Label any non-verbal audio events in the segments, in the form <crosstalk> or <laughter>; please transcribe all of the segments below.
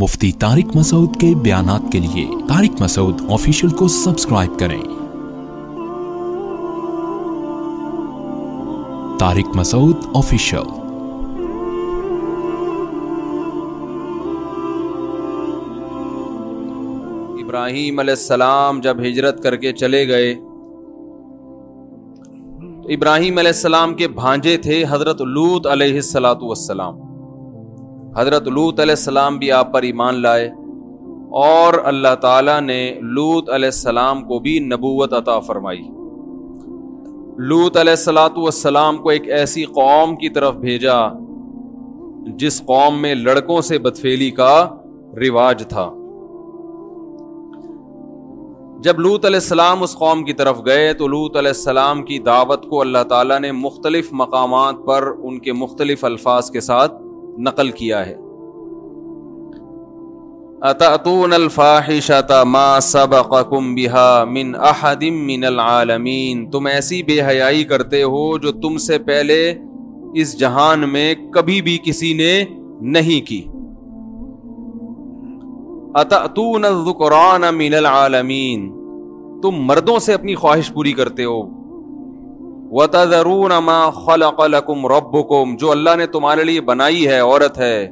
مفتی تارک مسعود کے بیانات کے لیے تارک مسعود آفیشیل کو سبسکرائب کریں۔ تارک مسعود آفیشیل ابراہیم علیہ السلام جب ہجرت کر کے چلے گئے، ابراہیم علیہ السلام کے بھانجے تھے حضرت لوت علیہ السلاۃ والسلام حضرت لوت علیہ السلام بھی آپ پر ایمان لائے اور اللہ تعالیٰ نے لوت علیہ السلام کو بھی نبوت عطا فرمائی۔ لوت علیہ السلاۃ والسلام کو ایک ایسی قوم کی طرف بھیجا جس قوم میں لڑکوں سے بدفیلی کا رواج تھا۔ جب لوت علیہ السلام اس قوم کی طرف گئے تو لوت علیہ السلام کی دعوت کو اللہ تعالیٰ نے مختلف مقامات پر ان کے مختلف الفاظ کے ساتھ نقل کیا ہے۔ اتاتون الفاحشۃ ما سبقکم بها من احد من العالمین تم ایسی بے حیائی کرتے ہو جو تم سے پہلے اس جہان میں کبھی بھی کسی نے نہیں کی۔ اتاتون الذکران من العالمین تم مردوں سے اپنی خواہش پوری کرتے ہو۔ وَتَذَرُونَ مَا خَلَقَ لَكُمْ رَبُّكُمْ، جو اللہ نے تمہارے لیے بنائی ہے، عورت ہے،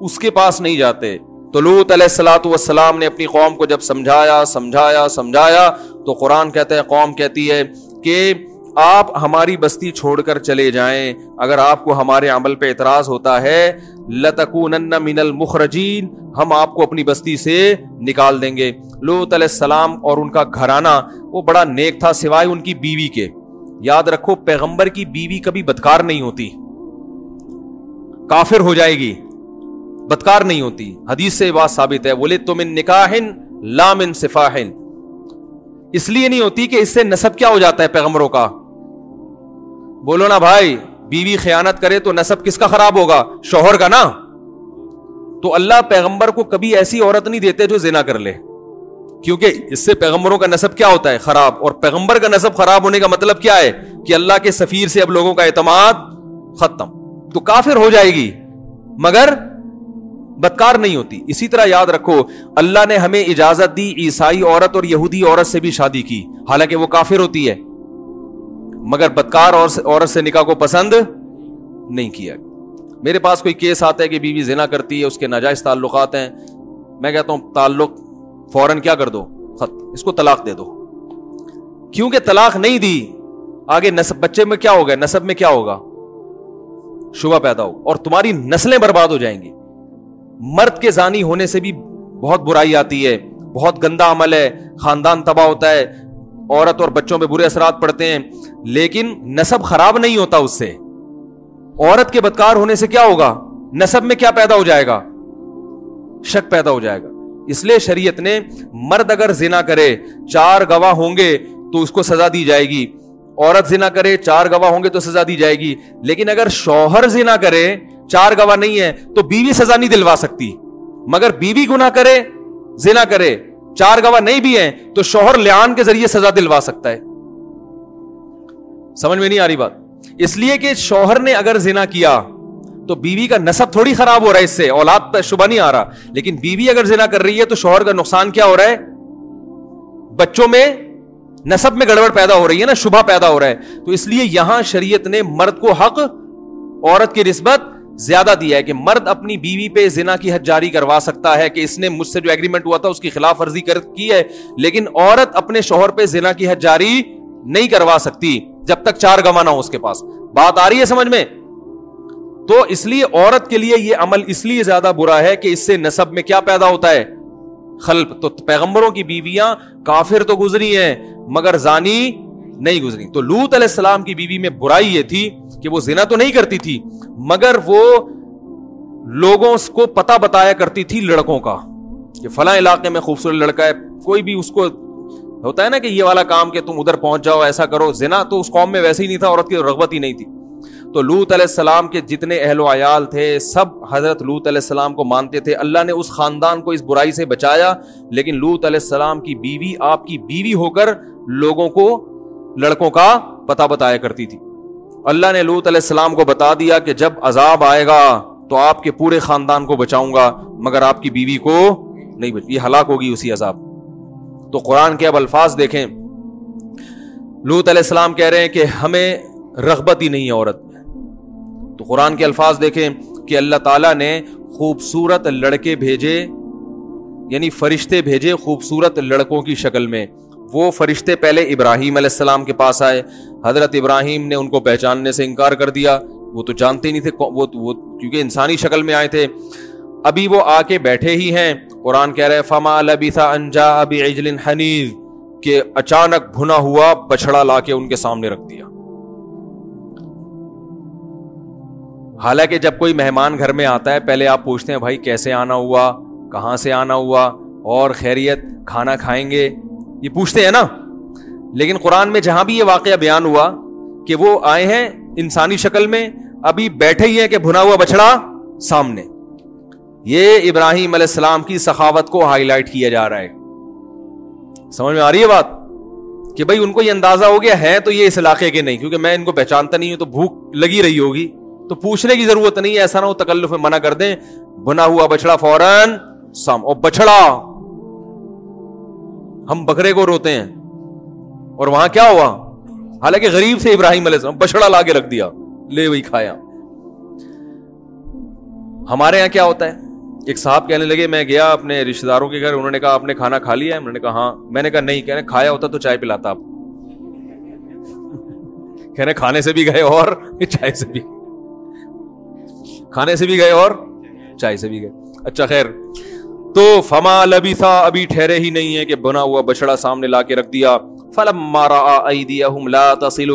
اس کے پاس نہیں جاتے۔ تو لوت علیہ السلاۃ والسلام نے اپنی قوم کو جب سمجھایا سمجھایا سمجھایا، تو قرآن کہتا ہے، قوم کہتی ہے کہ آپ ہماری بستی چھوڑ کر چلے جائیں۔ اگر آپ کو ہمارے عمل پہ اعتراض ہوتا ہے لتکونن من المخرجین ہم آپ کو اپنی بستی سے نکال دیں گے۔ لوت علیہ السلام اور ان کا گھرانہ، وہ بڑا نیک تھا، سوائے ان کی بیوی کے۔ یاد رکھو، پیغمبر کی بیوی کبھی بدکار نہیں ہوتی۔ کافر ہو جائے گی، بدکار نہیں ہوتی۔ حدیث سے بات ثابت ہے، بولے، تم ان نکاح لام ان صفاحن۔ اس لیے نہیں ہوتی کہ اس سے نصب کیا ہو جاتا ہے پیغمبروں کا۔ بولو نا بھائی، بیوی خیانت کرے تو نصب کس کا خراب ہوگا؟ شوہر کا نا۔ تو اللہ پیغمبر کو کبھی ایسی عورت نہیں دیتے جو زنا کر لے۔ کیونکہ اس سے پیغمبروں کا نصب کیا ہوتا ہے؟ خراب. اور پیغمبر کا نصب خراب ہونے کا مطلب کیا ہے؟ کہ اللہ کے سفیر سے اب لوگوں کا اعتماد ختم. تو کافر ہو جائے گی، مگر بدکار نہیں ہوتی. اسی طرح یاد رکھو، اللہ نے ہمیں اجازت دی، عیسائی عورت اور یہودی عورت سے بھی شادی کی. حالانکہ وہ کافر ہوتی ہے، مگر بدکار عورت سے نکاح کو پسند نہیں کیا. میرے پاس کوئی کیس آتا ہے کہ بیوی زنا کرتی ہے، اس کے ناجائز تعلقات ہیں. میں کہتا ہوں، تعلق فوراً کیا کر دو؟ خط، اس کو طلاق دے دو۔ کیونکہ طلاق نہیں دی، آگے نصب بچے میں کیا ہوگا؟ نصب میں کیا ہوگا؟ شبہ پیدا ہو اور تمہاری نسلیں برباد ہو جائیں گی۔ مرد کے زانی ہونے سے بھی بہت برائی آتی ہے، بہت گندا عمل ہے، خاندان تباہ ہوتا ہے، عورت اور بچوں پہ برے اثرات پڑتے ہیں۔ لیکن نصب خراب نہیں ہوتا اس سے۔ عورت کے بدکار ہونے سے کیا ہوگا؟ نصب میں کیا پیدا ہو جائے گا؟ شک پیدا ہو جائے گا۔ اس لیے شریعت نے مرد اگر زنا کرے، چار گواہ ہوں گے تو اس کو سزا دی جائے گی۔ عورت زنا کرے، چار گواہ ہوں گے تو سزا دی جائے گی۔ لیکن اگر شوہر زنا کرے، چار گواہ نہیں ہے، تو بیوی سزا نہیں دلوا سکتی۔ مگر بیوی گنا کرے، زنا کرے، چار گواہ نہیں بھی ہیں، تو شوہر لیان کے ذریعے سزا دلوا سکتا ہے۔ سمجھ میں نہیں آ رہی بات؟ اس لیے کہ شوہر نے اگر زنا کیا تو بیوی کا نصب تھوڑی خراب ہو رہا ہے اس سے، اولاد شبہ نہیں آ رہا۔ لیکن بیوی اگر زنا کر رہی ہے تو شوہر کا نقصان کیا ہو رہا ہے؟ بچوں میں نصب میں گڑبڑ پیدا ہو رہی ہے نا، شبہ پیدا ہو رہا ہے۔ تو اس لیے یہاں شریعت نے مرد کو حق، عورت کی نسبت زیادہ دیا ہے کہ مرد اپنی بیوی پہ زنا کی حد جاری کروا سکتا ہے کہ اس نے مجھ سے جو ایگریمنٹ ہوا تھا اس کی خلاف ورزی کر کی ہے۔ لیکن عورت اپنے شوہر پہ زنا کی حد جاری نہیں کروا سکتی جب تک چار گوانا ہو اس کے پاس۔ بات آ رہی ہے سمجھ میں؟ تو اس لیے عورت کے لیے یہ عمل اس لیے زیادہ برا ہے کہ اس سے نصب میں کیا پیدا ہوتا ہے؟ خلپ تو پیغمبروں کی بیویاں کافر تو گزری ہیں، مگر زانی نہیں گزری۔ تو لوت علیہ السلام کی بیوی میں برائی یہ تھی کہ وہ زنا تو نہیں کرتی تھی، مگر وہ لوگوں کو پتا بتایا کرتی تھی لڑکوں کا کہ فلاں علاقے میں خوبصورت لڑکا ہے، کوئی بھی اس کو ہوتا ہے نا کہ یہ والا کام کہ تم ادھر پہنچ جاؤ، ایسا کرو، زنا تو اس قوم میں ویسے ہی نہیں تھا، عورت کی رغبت ہی نہیں تھی۔ تو لوت علیہ السلام کے جتنے اہل و عیال تھے، سب حضرت لوت علیہ السلام کو مانتے تھے۔ اللہ نے اس خاندان کو اس برائی سے بچایا، لیکن لوت علیہ السلام کی بیوی، آپ کی بیوی ہو کر لوگوں کو، لڑکوں کا پتا بتایا کرتی تھی۔ اللہ نے لوت علیہ السلام کو بتا دیا کہ جب عذاب آئے گا تو آپ کے پورے خاندان کو بچاؤں گا، مگر آپ کی بیوی کو نہیں بچ، یہ ہلاک ہوگی اسی عذاب۔ تو قرآن کے اب الفاظ دیکھیں۔ لوت علیہ السلام کہہ رہے ہیں کہ ہمیں رغبت ہی نہیں ہے عورت میں۔ تو قرآن کے الفاظ دیکھیں کہ اللہ تعالیٰ نے خوبصورت لڑکے بھیجے یعنی فرشتے بھیجے خوبصورت لڑکوں کی شکل میں۔ وہ فرشتے پہلے ابراہیم علیہ السلام کے پاس آئے۔ حضرت ابراہیم نے ان کو پہچاننے سے انکار کر دیا۔ وہ تو جانتے نہیں تھے وہ کیونکہ انسانی شکل میں آئے تھے۔ ابھی وہ آ کے بیٹھے ہی ہیں۔ قرآن کہہ رہے فما لبیثا انجا ابی عجل حنیز کہ اچانک بھنا ہوا بچڑا لا کے ان کے سامنے رکھ دیا۔ حالانکہ جب کوئی مہمان گھر میں آتا ہے، پہلے آپ پوچھتے ہیں، بھائی، کیسے آنا ہوا؟ کہاں سے آنا ہوا؟ اور خیریت، کھانا کھائیں گے؟ یہ پوچھتے ہیں نا۔ لیکن قرآن میں جہاں بھی یہ واقعہ بیان ہوا کہ وہ آئے ہیں انسانی شکل میں، ابھی بیٹھے ہی ہیں کہ بھنا ہوا بچڑا سامنے۔ یہ ابراہیم علیہ السلام کی سخاوت کو ہائی لائٹ کیا جا رہا ہے۔ سمجھ میں آ رہی ہے بات؟ کہ بھائی، ان کو یہ اندازہ ہو گیا ہے تو یہ اس علاقے کے نہیں، کیونکہ میں ان کو پہچانتا نہیں ہوں تو بھوک لگی رہی ہوگی۔ تو پوچھنے کی ضرورت نہیں ہے، ایسا نہ ہو تکلف میں منع کر دیں۔ بنا ہوا بچڑا فوراً سام اور بچڑا ہم بکرے کو روتے ہیں۔ اور وہاں کیا ہوا؟ حالانکہ غریب سے ابراہیم علیہ السلام بچڑا لا کے رکھ دیا۔ لے وہی کھایا۔ ہمارے یہاں کیا ہوتا ہے؟ ایک صاحب کہنے لگے، میں گیا اپنے رشتے داروں کے گھر، انہوں نے کہا، آپ نے کھانا کھا لیا ہے؟ انہوں نے کہا ہاں۔ میں نے کہا، نہیں۔ کہنے کھایا ہوتا تو چائے پلاتا آپ۔ <laughs> کہنے کھانے سے بھی گئے اور چائے سے بھی۔ کھانے سے بھی گئے اور چائے سے بھی گئے۔ اچھا خیر۔ تو فما لبی تھا ابھی ٹھہرے ہی نہیں ہے کہ بنا ہوا بچڑا سامنے لا کے رکھ دیا۔ فلم مارا لا تصل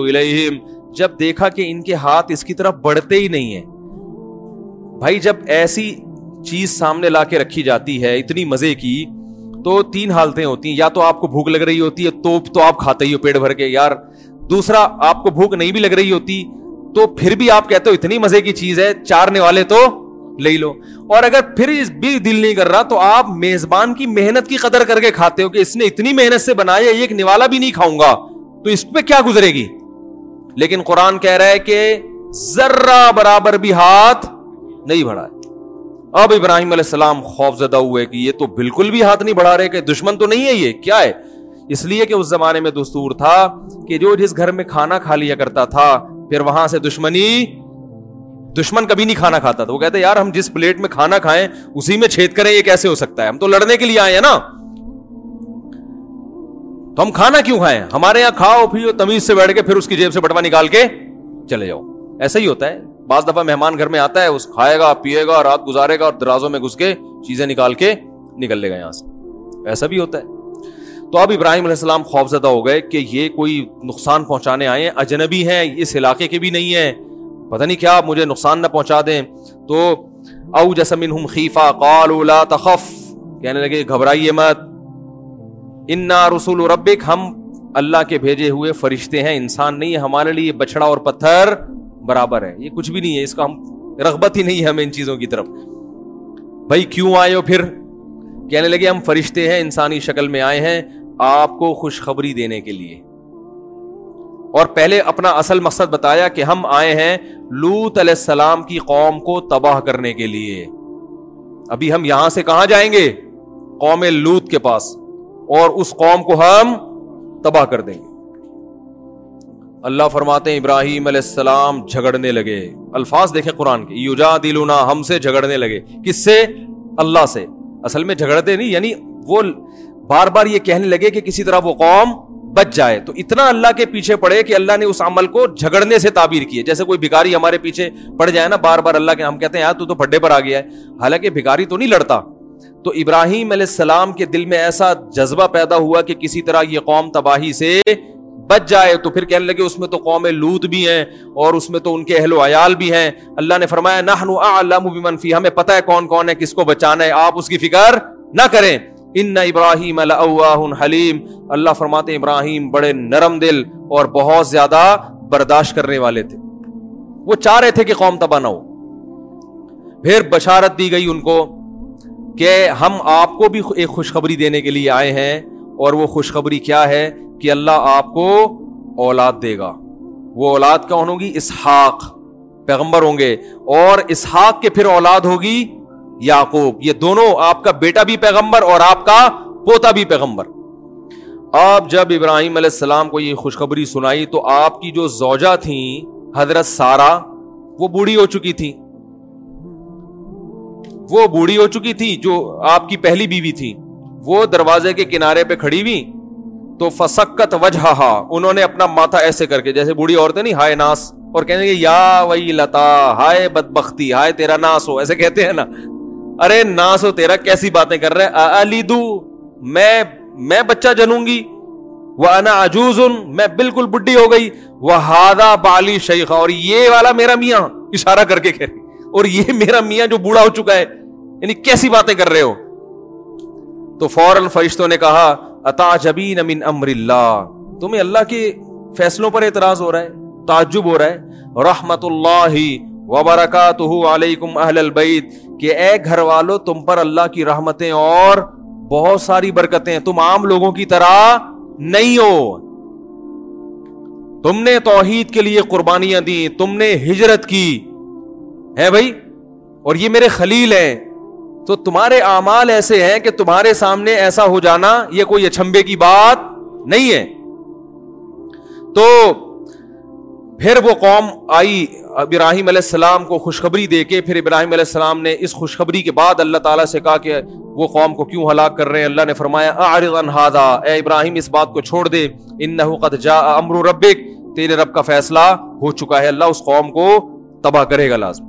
جب دیکھا کہ ان کے ہاتھ اس کی طرف بڑھتے ہی نہیں ہیں۔ بھائی، جب ایسی چیز سامنے لا کے رکھی جاتی ہے، اتنی مزے کی، تو تین حالتیں ہوتی ہیں۔ یا تو آپ کو بھوک لگ رہی ہوتی ہے، توپ تو آپ کھاتے ہی ہو پیٹ بھر کے۔ یار، دوسرا، آپ کو بھوک نہیں بھی لگ رہی ہوتی تو پھر بھی آپ کہتے ہو اتنی مزے کی چیز ہے، چارنے والے تو لے لو۔ اور اگر پھر بھی دل نہیں کر رہا تو آپ میزبان کی محنت کی قدر کر کے کھاتے ہو کہ اس نے اتنی محنت سے بنایا ایک نوالا بھی نہیں کھاؤں گا۔ تو اس پہ کیا گزرے گی؟ لیکن قرآن کہہ رہا ہے کہ ذرہ برابر بھی ہاتھ نہیں بڑھا اب ابراہیم علیہ السلام خوف زدہ ہوئے کہ یہ تو بالکل بھی ہاتھ نہیں بڑھا رہے، کہ دشمن تو نہیں ہے یہ، کیا ہے؟ اس لیے کہ اس زمانے میں دستور تھا کہ جو جس گھر میں کھانا کھا لیا کرتا تھا پھر وہاں سے دشمنی، دشمن کبھی نہیں کھانا کھاتا تھا وہ کہتے یار ہم جس پلیٹ میں کھانا کھائیں، اسی میں چھید کریں، یہ کیسے ہو سکتا ہے؟ ہم تو لڑنے کے لیے آئے ہیں نا۔ تو ہم کھانا کیوں کھائیں؟ ہمارے یہاں کھاؤ، پیو، تمیز سے بیٹھ کے پھر اس کی جیب سے بٹوا نکال کے چلے جاؤ۔ ایسا ہی ہوتا ہے۔ بعض دفعہ مہمان گھر میں آتا ہے، اس کھائے گا، پیے گا، رات گزارے گا اور درازوں میں گھس کے چیزیں نکال کے نکل لے گا یہاں سے۔ ایسا بھی ہوتا ہے۔ تو اب ابراہیم علیہ السلام خوف زدہ ہو گئے کہ یہ کوئی نقصان پہنچانے آئے ہیں۔ اجنبی ہیں، اس علاقے کے بھی نہیں ہیں۔ پتہ نہیں کیا مجھے نقصان نہ پہنچا دیں۔ تو او جسم خیفا قال لا تخف۔ کہنے لگے، گھبرائیے مت۔ انا رسول ربک، ہم اللہ کے بھیجے ہوئے فرشتے ہیں۔ انسان نہیں ہے، ہمارے لیے بچڑا اور پتھر برابر ہے۔ یہ کچھ بھی نہیں ہے، اس کا ہم رغبت ہی نہیں ہے ہمیں ان چیزوں کی طرف۔ بھائی کیوں آئے ہو پھر؟ کہنے لگے، ہم فرشتے ہیں، انسانی شکل میں آئے ہیں۔ آپ کو خوشخبری دینے کے لیے۔ اور پہلے اپنا اصل مقصد بتایا کہ ہم آئے ہیں لوت علیہ السلام کی قوم کو تباہ کرنے کے لیے۔ ابھی ہم یہاں سے کہاں جائیں گے؟ قوم لوت کے پاس۔ اور اس قوم کو ہم تباہ کر دیں گے۔ اللہ فرماتے ہیں، ابراہیم علیہ السلام جھگڑنے لگے۔ الفاظ دیکھیں قرآن کے۔ یوجا دلونا ہم سے جھگڑنے لگے۔ کس سے؟ اللہ سے۔ اصل میں جھگڑتے نہیں یعنی وہ بار بار یہ کہنے لگے کہ کسی طرح وہ قوم بچ جائے۔ تو اتنا اللہ کے پیچھے پڑے کہ اللہ نے اس عمل کو جھگڑنے سے تعبیر کیے جیسے کوئی بھکاری ہمارے پیچھے پڑ جائے نا، بار بار اللہ کے، ہم کہتے ہیں، یار تو تو پھڈے پر آ گیا ہے۔ حالانکہ بھکاری تو نہیں لڑتا۔ تو ابراہیم علیہ السلام کے دل میں ایسا جذبہ پیدا ہوا کہ کسی طرح یہ قوم تباہی سے بچ جائے۔ تو پھر کہنے لگے، اس میں تو قوم لوت بھی ہیں اور اس میں تو ان کے اہل و عیال بھی ہیں۔ اللہ نے فرمایا نہ اعلم بمن فی ہمیں پتہ ہے کون کون ہے، کس کو بچانا ہے۔ آپ اس کی فکر نہ کریں۔ ان ابراہیم اللہ حلیم اللہ فرماتے ابراہیم بڑے نرم دل اور بہت زیادہ برداشت کرنے والے تھے۔ وہ چاہ رہے تھے کہ قوم تباہ نہ ہو۔ پھر بشارت دی گئی ان کو کہ ہم آپ کو بھی ایک خوشخبری دینے کے لیے آئے ہیں اور وہ خوشخبری کیا ہے کہ اللہ آپ کو اولاد دے گا۔ وہ اولاد کون ہوگی؟ اسحاق، پیغمبر ہوں گے۔ اور اسحاق کے پھر اولاد ہوگی یعقوب، یہ دونوں آپ کا بیٹا بھی پیغمبر اور آپ کا پوتا بھی پیغمبر۔ آپ جب ابراہیم علیہ السلام کو یہ خوشخبری سنائی تو آپ کی جو زوجہ تھیں، حضرت سارا وہ بوڑھی ہو چکی تھی وہ بوڑھی ہو چکی تھی جو آپ کی پہلی بیوی تھی۔ وہ دروازے کے کنارے پہ کھڑی ہوئی تو فسکت وجہ انہوں نے اپنا ماتھا ایسے کر کے، جیسے بوڑھی عورتیں نہیں، ہائے ناس، اور کہنے گے یا وہی لتا ہائے بد بختی ہائے تیرا ناس ہو، ایسے کہتے ہیں نا۔ ارے ناس ہو تیرا، کیسی باتیں کر رہے؟ علی دو، میں میں بچہ جنوں گی۔ وہ انا عجوز میں بالکل بڈی ہو گئی۔ وہ ہادا بالی شیخ اور یہ والا میرا میاں۔ اشارہ کر کے کہہ اور یہ میرا میاں جو بوڑھا ہو چکا ہے۔ یعنی کیسی باتیں کر رہے ہو؟ تو فوراً فرشتوں نے کہا، اتا جبین امین امر اللہ۔ تمہیں اللہ کے فیصلوں پر اعتراض ہو رہا ہے، تعجب ہو رہا ہے۔ رحمت اللہ وبرکاتہ علیکم اہل البیت، کہ اے گھر والو تم پر اللہ کی رحمتیں اور بہت ساری برکتیں، تم عام لوگوں کی طرح نہیں ہو۔ تم نے توحید کے لیے قربانیاں دی تم نے ہجرت کی۔ ہے بھائی؟ اور یہ میرے خلیل ہیں۔ تو تمہارے اعمال ایسے ہیں کہ تمہارے سامنے ایسا ہو جانا، یہ کوئی اچھمبے کی بات نہیں ہے۔ تو پھر وہ قوم آئی، ابراہیم علیہ السلام کو خوشخبری دے کے، پھر ابراہیم علیہ السلام نے اس خوشخبری کے بعد اللہ تعالیٰ سے کہا کہ وہ قوم کو کیوں ہلاک کر رہے ہیں؟ اللہ نے فرمایا اے ابراہیم، اس بات کو چھوڑ دے۔ قد جاء امر ربک، تیرے رب کا فیصلہ ہو چکا ہے۔ اللہ اس قوم کو تباہ کرے گا لازم۔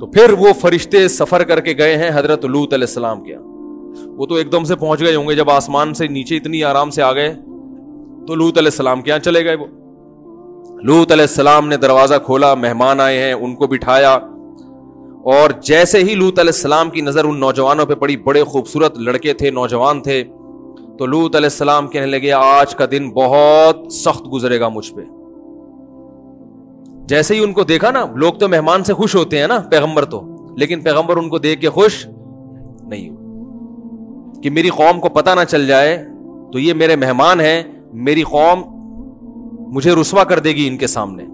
تو پھر وہ فرشتے سفر کر کے گئے ہیں حضرت لوت علیہ السلام کے وہ تو ایک دم سے پہنچ گئے ہوں گے، جب آسمان سے نیچے اتنی آرام سے آ گئے۔ تو لوت علیہ السلام کے یہاں چلے گئے وہ۔ لوت علیہ السلام نے دروازہ کھولا، مہمان آئے ہیں، ان کو بٹھایا۔ اور جیسے ہی لوت علیہ السلام کی نظر ان نوجوانوں پہ پڑی، بڑے خوبصورت لڑکے تھے، نوجوان تھے، تو لوت علیہ السلام کہنے لگے، آج کا دن بہت سخت گزرے گا مجھ پہ۔ جیسے ہی ان کو دیکھا نا، لوگ تو مہمان سے خوش ہوتے ہیں نا، پیغمبر تو۔ لیکن پیغمبر ان کو دیکھ کے خوش نہیں ہو کہ میری قوم کو پتہ نہ چل جائے، تو یہ میرے مہمان ہیں، میری قوم مجھے رسوا کر دے گی ان کے سامنے،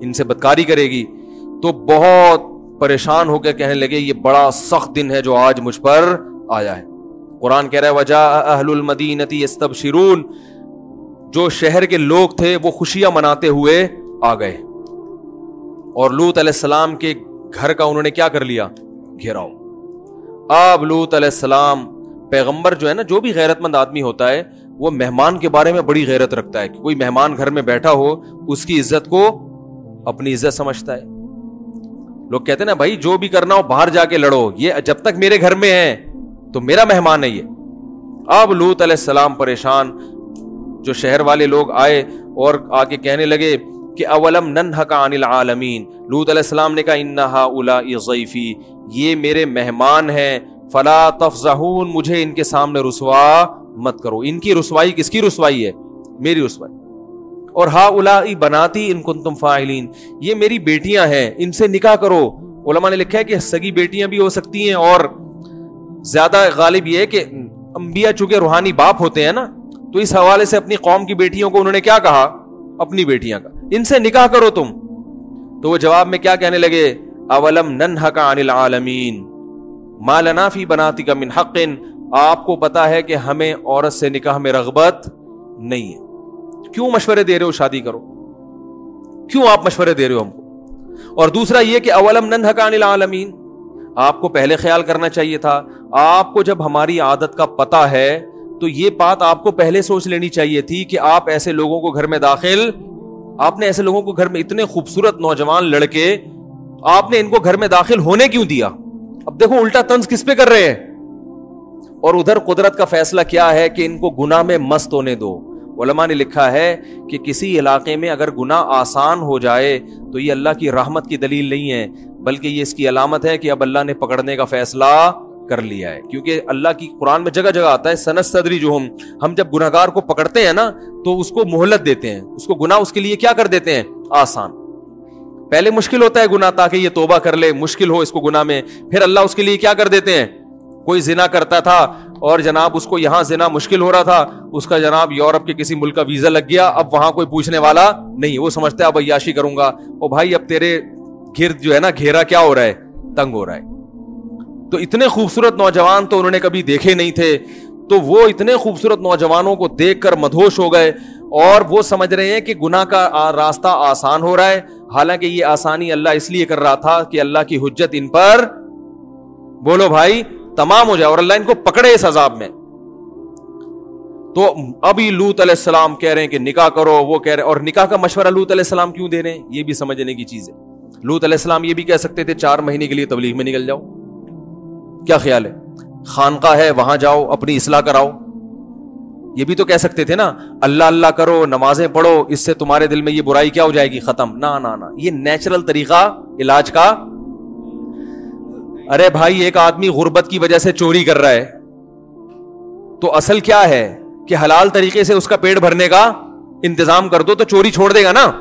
ان سے بدکاری کرے گی۔ تو بہت پریشان ہو کے کہنے لگے، یہ بڑا سخت دن ہے جو آج مجھ پر آیا ہے۔ قرآن کہہ رہا ہے وجہ اہل المدینتی استبشرون جو شہر کے لوگ تھے، وہ خوشیاں مناتے ہوئے آ گئے۔ اور لوت علیہ السلام کے گھر کا انہوں نے کیا کر لیا؟ گھیراؤ۔ اب لوت علیہ السلام، پیغمبر جو ہے نا، جو بھی غیرت مند آدمی ہوتا ہے وہ مہمان کے بارے میں بڑی غیرت رکھتا ہے کہ کوئی مہمان گھر میں بیٹھا ہو، اس کی عزت کو اپنی عزت سمجھتا ہے۔ لوگ کہتے ہیں نا، بھائی، جو بھی کرنا ہو، باہر جا کے لڑو۔ یہ جب تک میرے گھر میں ہے تو میرا مہمان ہے۔ یہ اب لوت علیہ السلام پریشان، جو شہر والے لوگ آئے اور آ کے کہنے لگے کہ اولم ننہا عن العالمین۔ لوت علیہ السلام نے کہا، انہا اولائی ضیفی، یہ میرے مہمان ہیں، فلا تفزہون مجھے ان کے سامنے رسوا مت کرو۔ ان کی رسوائی کس کی رسوائی ہے؟ میری رسوائی۔ اور ہا اولائی بناتی ان کن تم فائلین یہ میری بیٹیاں ہیں، ان سے نکاح کرو۔ علماء نے لکھا ہے کہ سگی بیٹیاں بھی ہو سکتی ہیں اور زیادہ غالب یہ ہے کہ انبیاء چونکہ روحانی باپ ہوتے ہیں نا، تو اس حوالے سے اپنی قوم کی بیٹیوں کو انہوں نے کیا کہا؟ اپنی بیٹیاں کا۔ ان سے نکاح کرو تم۔ تو وہ جواب میں کیا کہنے لگے؟ اولم ننہا کا عن العالمین۔ ما لنا فی بناتی کا من حق۔ آپ کو پتا ہے کہ ہمیں عورت سے نکاح میں رغبت نہیں ہے۔ کیوں مشورے دے رہے ہو شادی کرو؟ کیوں آپ مشورے دے رہے ہو ہم کو؟ اور دوسرا یہ کہ اولم ننہا کا عن العالمین، آپ کو پہلے خیال کرنا چاہیے تھا، آپ کو جب ہماری عادت کا پتا ہے، تو یہ بات آپ کو پہلے سوچ لینی چاہیے تھی کہ آپ ایسے لوگوں کو گھر میں داخل، آپ نے ایسے لوگوں کو گھر میں اتنے خوبصورت نوجوان لڑکے، آپ نے ان کو گھر میں داخل ہونے کیوں دیا؟ اب دیکھو الٹا تنز کس پہ کر رہے ہیں؟ اور ادھر قدرت کا فیصلہ کیا ہے کہ ان کو گنا میں مست ہونے دو۔ علماء نے لکھا ہے کہ کسی علاقے میں اگر گنا آسان ہو جائے تو یہ اللہ کی رحمت کی دلیل نہیں ہے، بلکہ یہ اس کی علامت ہے کہ اب اللہ نے پکڑنے کا فیصلہ کر لیا ہے۔ کیونکہ اللہ کی قرآن میں جگہ جگہ آتا ہے سنت صدری جو ہم ہم جب گناہ گار کو پکڑتے ہیں نا، تو اس کو مہلت دیتے ہیں۔ اس کو گناہ اس کے لیے کیا کر دیتے ہیں؟ آسان۔ پہلے مشکل ہوتا ہے گناہ، تاکہ یہ توبہ کر لے، مشکل ہو اس کو گناہ میں۔ پھر اللہ اس کے لیے کیا کر دیتے ہیں؟ کوئی زنا کرتا تھا اور جناب اس کو یہاں زنا مشکل ہو رہا تھا، اس کا جناب یورپ کے کسی ملک کا ویزا لگ گیا، اب وہاں کوئی پوچھنے والا نہیں، وہ سمجھتا ہے اب عیاشی کروں گا۔ او بھائی، اب تیرے گرد جو ہے نا، گھیرا کیا ہو رہا ہے؟ تنگ ہو رہا ہے۔ تو اتنے خوبصورت نوجوان تو انہوں نے کبھی دیکھے نہیں تھے۔ تو وہ اتنے خوبصورت نوجوانوں کو دیکھ کر مدھوش ہو گئے اور وہ سمجھ رہے ہیں کہ گناہ کا راستہ آسان ہو رہا ہے۔ حالانکہ یہ آسانی اللہ اس لیے کر رہا تھا کہ اللہ کی حجت ان پر۔ بولو بھائی تمام ہو جائے اور اللہ ان کو پکڑے اس عذاب میں۔ تو ابھی لوت علیہ السلام کہہ رہے ہیں کہ نکاح کرو، وہ کہہ رہے ہیں، اور نکاح کا مشورہ لوت علیہ السلام کیوں دے رہے ہیں؟ یہ بھی سمجھنے کی چیز ہے۔ لوت علیہ السلام یہ بھی کہہ سکتے تھے، چار مہینے کے لیے تبلیغ میں نکل جاؤ۔ کیا خیال ہے؟ خانقاہ ہے، وہاں جاؤ، اپنی اصلاح کراؤ۔ یہ بھی تو کہہ سکتے تھے نا، اللہ اللہ کرو، نمازیں پڑھو، اس سے تمہارے دل میں یہ برائی کیا ہو جائے گی؟ ختم۔ نہ نہ یہ نیچرل طریقہ، علاج کا ارے بھائی، ایک آدمی غربت کی وجہ سے چوری کر رہا ہے۔ تو اصل کیا ہے کہ حلال طریقے سے اس کا پیٹ بھرنے کا انتظام کر دو تو چوری چھوڑ دے گا نا۔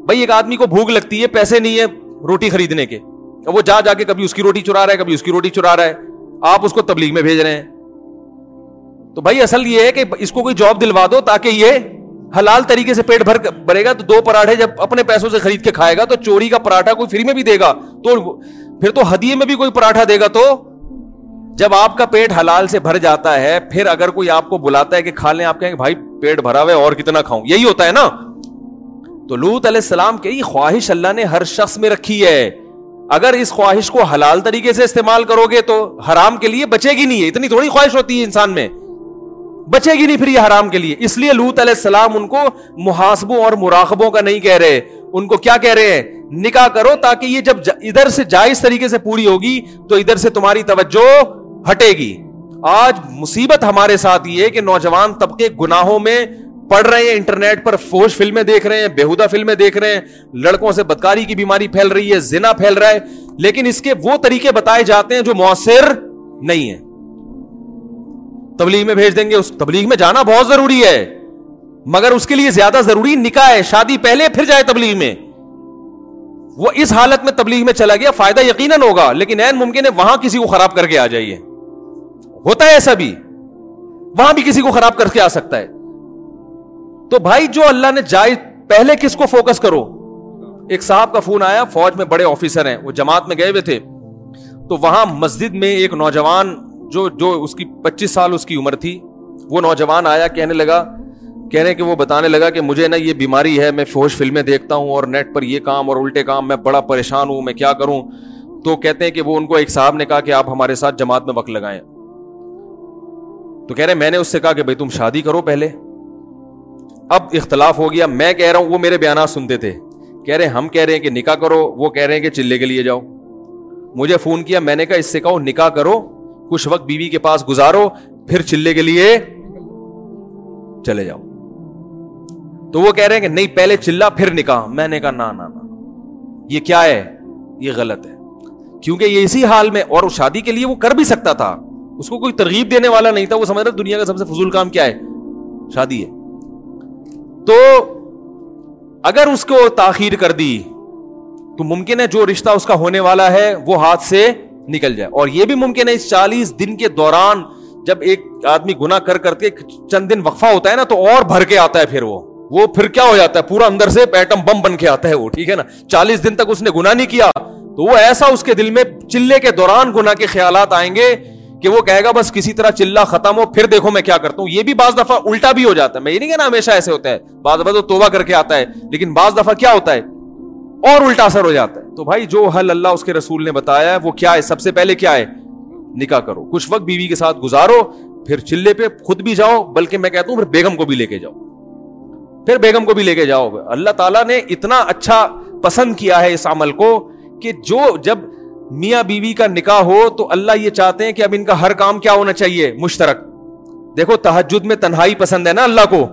بھائی، ایک آدمی کو بھوک لگتی ہے، پیسے نہیں ہے روٹی خریدنے کے۔ وہ جا جا کے کبھی اس کی روٹی چرا رہا ہے، کبھی اس کی روٹی چرا رہا ہے۔ آپ اس کو تبلیغ میں بھیج رہے ہیں۔ تو بھائی، اصل یہ ہے کہ اس کو کوئی جاب دلوا دو تاکہ یہ حلال طریقے سے پیٹ بھر بھرے گا۔ تو دو پراٹھے جب اپنے پیسوں سے خرید کے کھائے گا تو چوری کا پراٹھا کوئی فری میں بھی دے گا۔ تو پھر تو ہدیے میں بھی کوئی پراٹھا دے گا تو؟ جب آپ کا پیٹ حلال سے بھر جاتا ہے، پھر اگر کوئی آپ کو بلاتا ہے کہ کھا لیں آپ کہیں بھائی پیٹ بھرا ہوا اور کتنا کھاؤں؟ یہی ہوتا ہے نا؟ تو لوت علیہ السلام کی خواہش اللہ نے ہر شخص میں رکھی ہے۔ اگر اس خواہش کو حلال طریقے سے استعمال کرو گے تو حرام کے لیے بچے گی نہیں ہے۔ اتنی تھوڑی خواہش ہوتی ہے انسان میں۔ بچے گی نہیں پھر یہ حرام کے لیے۔ اس لیے لوت علیہ السلام ان کو محاسبوں اور مراقبوں کا نہیں کہہ رہے۔ ان کو کیا کہہ رہے ہیں؟ نکاح کرو تاکہ یہ جب ادھر سے جائز طریقے سے پوری ہوگی تو ادھر سے تمہاری توجہ ہٹے گی۔ آج مصیبت ہمارے ساتھ یہ ہے کہ نوجوان طبقے گناہوں میں پڑھ رہے ہیں، انٹرنیٹ پر فوش فلمیں دیکھ رہے ہیں، بےحدہ فلمیں دیکھ رہے ہیں۔ لڑکوں سے بدکاری کی بیماری پھیل رہی ہے، زنا پھیل رہا ہے۔ لیکن اس کے وہ طریقے بتائے جاتے ہیں جو مؤثر نہیں ہے تبلیغ میں بھیج دیں گے، اس تبلیغ میں جانا بہت ضروری ہے۔ مگر اس کے لیے زیادہ ضروری نکاح ہے، شادی پہلے، پھر جائے تبلیغ میں۔ وہ اس حالت میں تبلیغ میں چلا گیا، فائدہ یقیناً ہوگا، لیکن این ممکن ہے وہاں کسی کو خراب کر کے آ جائیے۔ ہوتا ہے ایسا بھی، وہاں بھی کسی کو خراب کر کے آ سکتا ہے۔ تو بھائی، جو اللہ نے جائے پہلے کس کو فوکس کرو؟ ایک صاحب کا فون آیا، فوج میں بڑے آفیسر ہیں، وہ جماعت میں گئے ہوئے تھے۔ تو وہاں مسجد میں ایک نوجوان، جو جو اس کی پچیس سال اس کی عمر تھی، وہ نوجوان آیا، کہنے لگا کہنے کہ وہ بتانے لگا کہ مجھے نا یہ بیماری ہے، میں فوج فلمیں دیکھتا ہوں اور نیٹ پر یہ کام اور الٹے کام، میں بڑا پریشان ہوں، میں کیا کروں؟ تو کہتے ہیں کہ وہ ان کو ایک صاحب نے کہا کہ آپ ہمارے ساتھ جماعت میں وقت لگائیں۔ تو کہہ رہے میں نے اس سے کہا کہ بھائی تم شادی کرو پہلے۔ اب اختلاف ہو گیا، میں کہہ رہا ہوں، وہ میرے بیانات سنتے تھے۔ کہہ رہے ہم کہہ رہے ہیں کہ نکاح کرو، وہ کہہ رہے ہیں کہ چلے کے لیے جاؤ۔ مجھے فون کیا، میں نے کہا اس سے کہو نکاح کرو، کچھ وقت بیوی کے پاس گزارو، پھر چلے کے لیے چلے جاؤ۔ تو وہ کہہ رہے ہیں کہ نہیں، پہلے چلا، پھر نکاح۔ میں نے کہا، نہ نہ یہ کیا ہے؟ یہ غلط ہے۔ کیونکہ یہ اسی حال میں، اور شادی کے لیے وہ کر بھی سکتا تھا۔ اس کو کوئی ترغیب دینے والا نہیں تھا۔ وہ سمجھ رہا دنیا کا سب سے فضول کام کیا ہے۔ شادی ہے۔ تو اگر اس کو تاخیر کر دی، تو ممکن ہے جو رشتہ اس کا ہونے والا ہے، وہ ہاتھ سے نکل جائے۔ اور یہ بھی ممکن ہے، اس چالیس دن کے دوران جب ایک آدمی گنا کر کر کے چند دن وقفہ ہوتا ہے نا، تو اور بھر کے آتا ہے پھر وہ۔ وہ پھر کیا ہو جاتا ہے؟ پورا اندر سے ایٹم بم بن کے آتا ہے وہ، ٹھیک ہے نا؟ چالیس دن تک اس نے گنا نہیں کیا۔ تو وہ ایسا اس کے دل میں چلے کے دوران گنا کے خیالات آئیں گے کہ وہ کہے گا، بس کسی طرح چلا ختم ہو، پھر دیکھو میں کیا کرتا ہوں۔ یہ بھی بعض دفعہ الٹا بھی ہو جاتا ہے۔ میں یہ نہیں کہنا ہمیشہ ایسے ہوتا ہے۔ بعض دفعہ تو توبہ کر کے آتا ہے، لیکن بعض دفعہ کیا ہوتا ہے؟ اور الٹا اثر ہو جاتا ہے۔ تو بھائی، جو حل اللہ اس کے رسول نے بتایا ہے، وہ کیا ہے؟ سب سے پہلے کیا ہے؟ نکاح کرو۔ کچھ وقت بیوی کے ساتھ گزارو، پھر چلے پہ خود بھی جاؤ، بلکہ میں کہتا ہوں، پھر بیگم کو بھی لے کے جاؤ۔ پھر بیگم کو بھی لے کے جاؤ۔ اللہ تعالیٰ نے اتنا اچھا پسند کیا ہے اس عمل کو کہ جو جب میاں بیوی کا نکاح ہو تو اللہ یہ چاہتے ہیں کہ اب ان کا ہر کام کیا ہونا چاہیے، مشترک۔ دیکھو تحجد میں تنہائی پسند ہے نا اللہ کو۔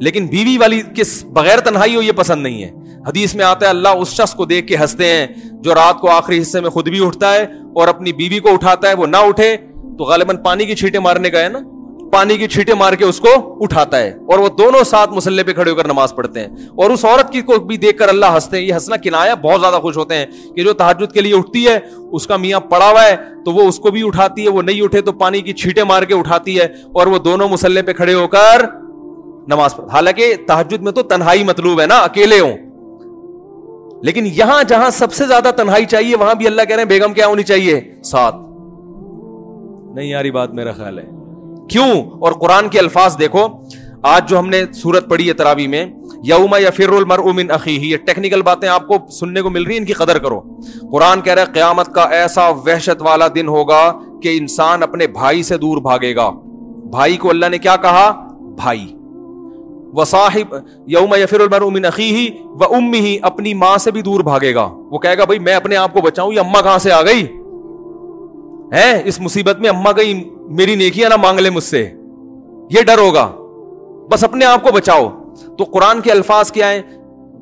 لیکن بیوی والی کس بغیر تنہائی ہو یہ پسند نہیں ہے۔ حدیث میں آتا ہے، اللہ اس شخص کو دیکھ کے ہنستے ہیں جو رات کو آخری حصے میں خود بھی اٹھتا ہے اور اپنی بیوی کو اٹھاتا ہے، وہ نہ اٹھے تو غالباً پانی کی چھیٹیں مارنے کا ہے نا۔ پانی کی چھیٹیں مار کے اس کو اٹھاتا ہے اور وہ دونوں ساتھ مسلح پہ کھڑے ہو کر نماز پڑھتے ہیں اور اس عورت کی کو بھی دیکھ کر اللہ ہنستے ہیں۔ یہ ہنسنا کنایا بہت زیادہ خوش ہوتے ہیں کہ جو تحجد کے لیے اٹھتی ہے، اس کا میاں پڑا ہوا ہے تو وہ اس کو بھی اٹھاتی ہے، وہ نہیں اٹھے تو پانی کی چھیٹیں مار کے اٹھاتی ہے اور وہ دونوں مسلح پہ کھڑے ہو کر نماز پڑھ حالانکہ تحجد میں تو تنہائی مطلوب ہے نا، اکیلے ہوں۔ لیکن یہاں جہاں سب سے زیادہ تنہائی چاہیے، وہاں بھی اللہ کہہ رہے ہیں، بیگم کیا ہونی چاہیے؟ ساتھ۔ نہیں یاری، بات میرا خیال ہے۔ کیوں اور قرآن کے الفاظ دیکھو، آج جو ہم نے سورت پڑھی ہے تراوی میں، یوم یا فر المر امن عقی یہ ٹیکنیکل باتیں آپ کو سننے کو مل رہی ہیں، ان کی قدر کرو۔ قرآن کہہ رہا ہے، قیامت کا ایسا وحشت والا دن ہوگا کہ انسان اپنے بھائی سے دور بھاگے گا۔ بھائی کو اللہ نے کیا کہا؟ بھائی۔ صاحب یوم یفر المر امن عقی ہی و ام ہی اپنی ماں سے بھی دور بھاگے گا۔ وہ کہے گا، بھائی میں اپنے آپ کو بچاؤں، یہ اما کہاں سے آ گئی؟ ہے اس مصیبت میں اما گئی۔ میری نیکیاں نہ مانگ لے مجھ سے۔ یہ ڈر ہوگا۔ بس اپنے آپ کو بچاؤ۔ تو قرآن کے الفاظ کیا ہیں؟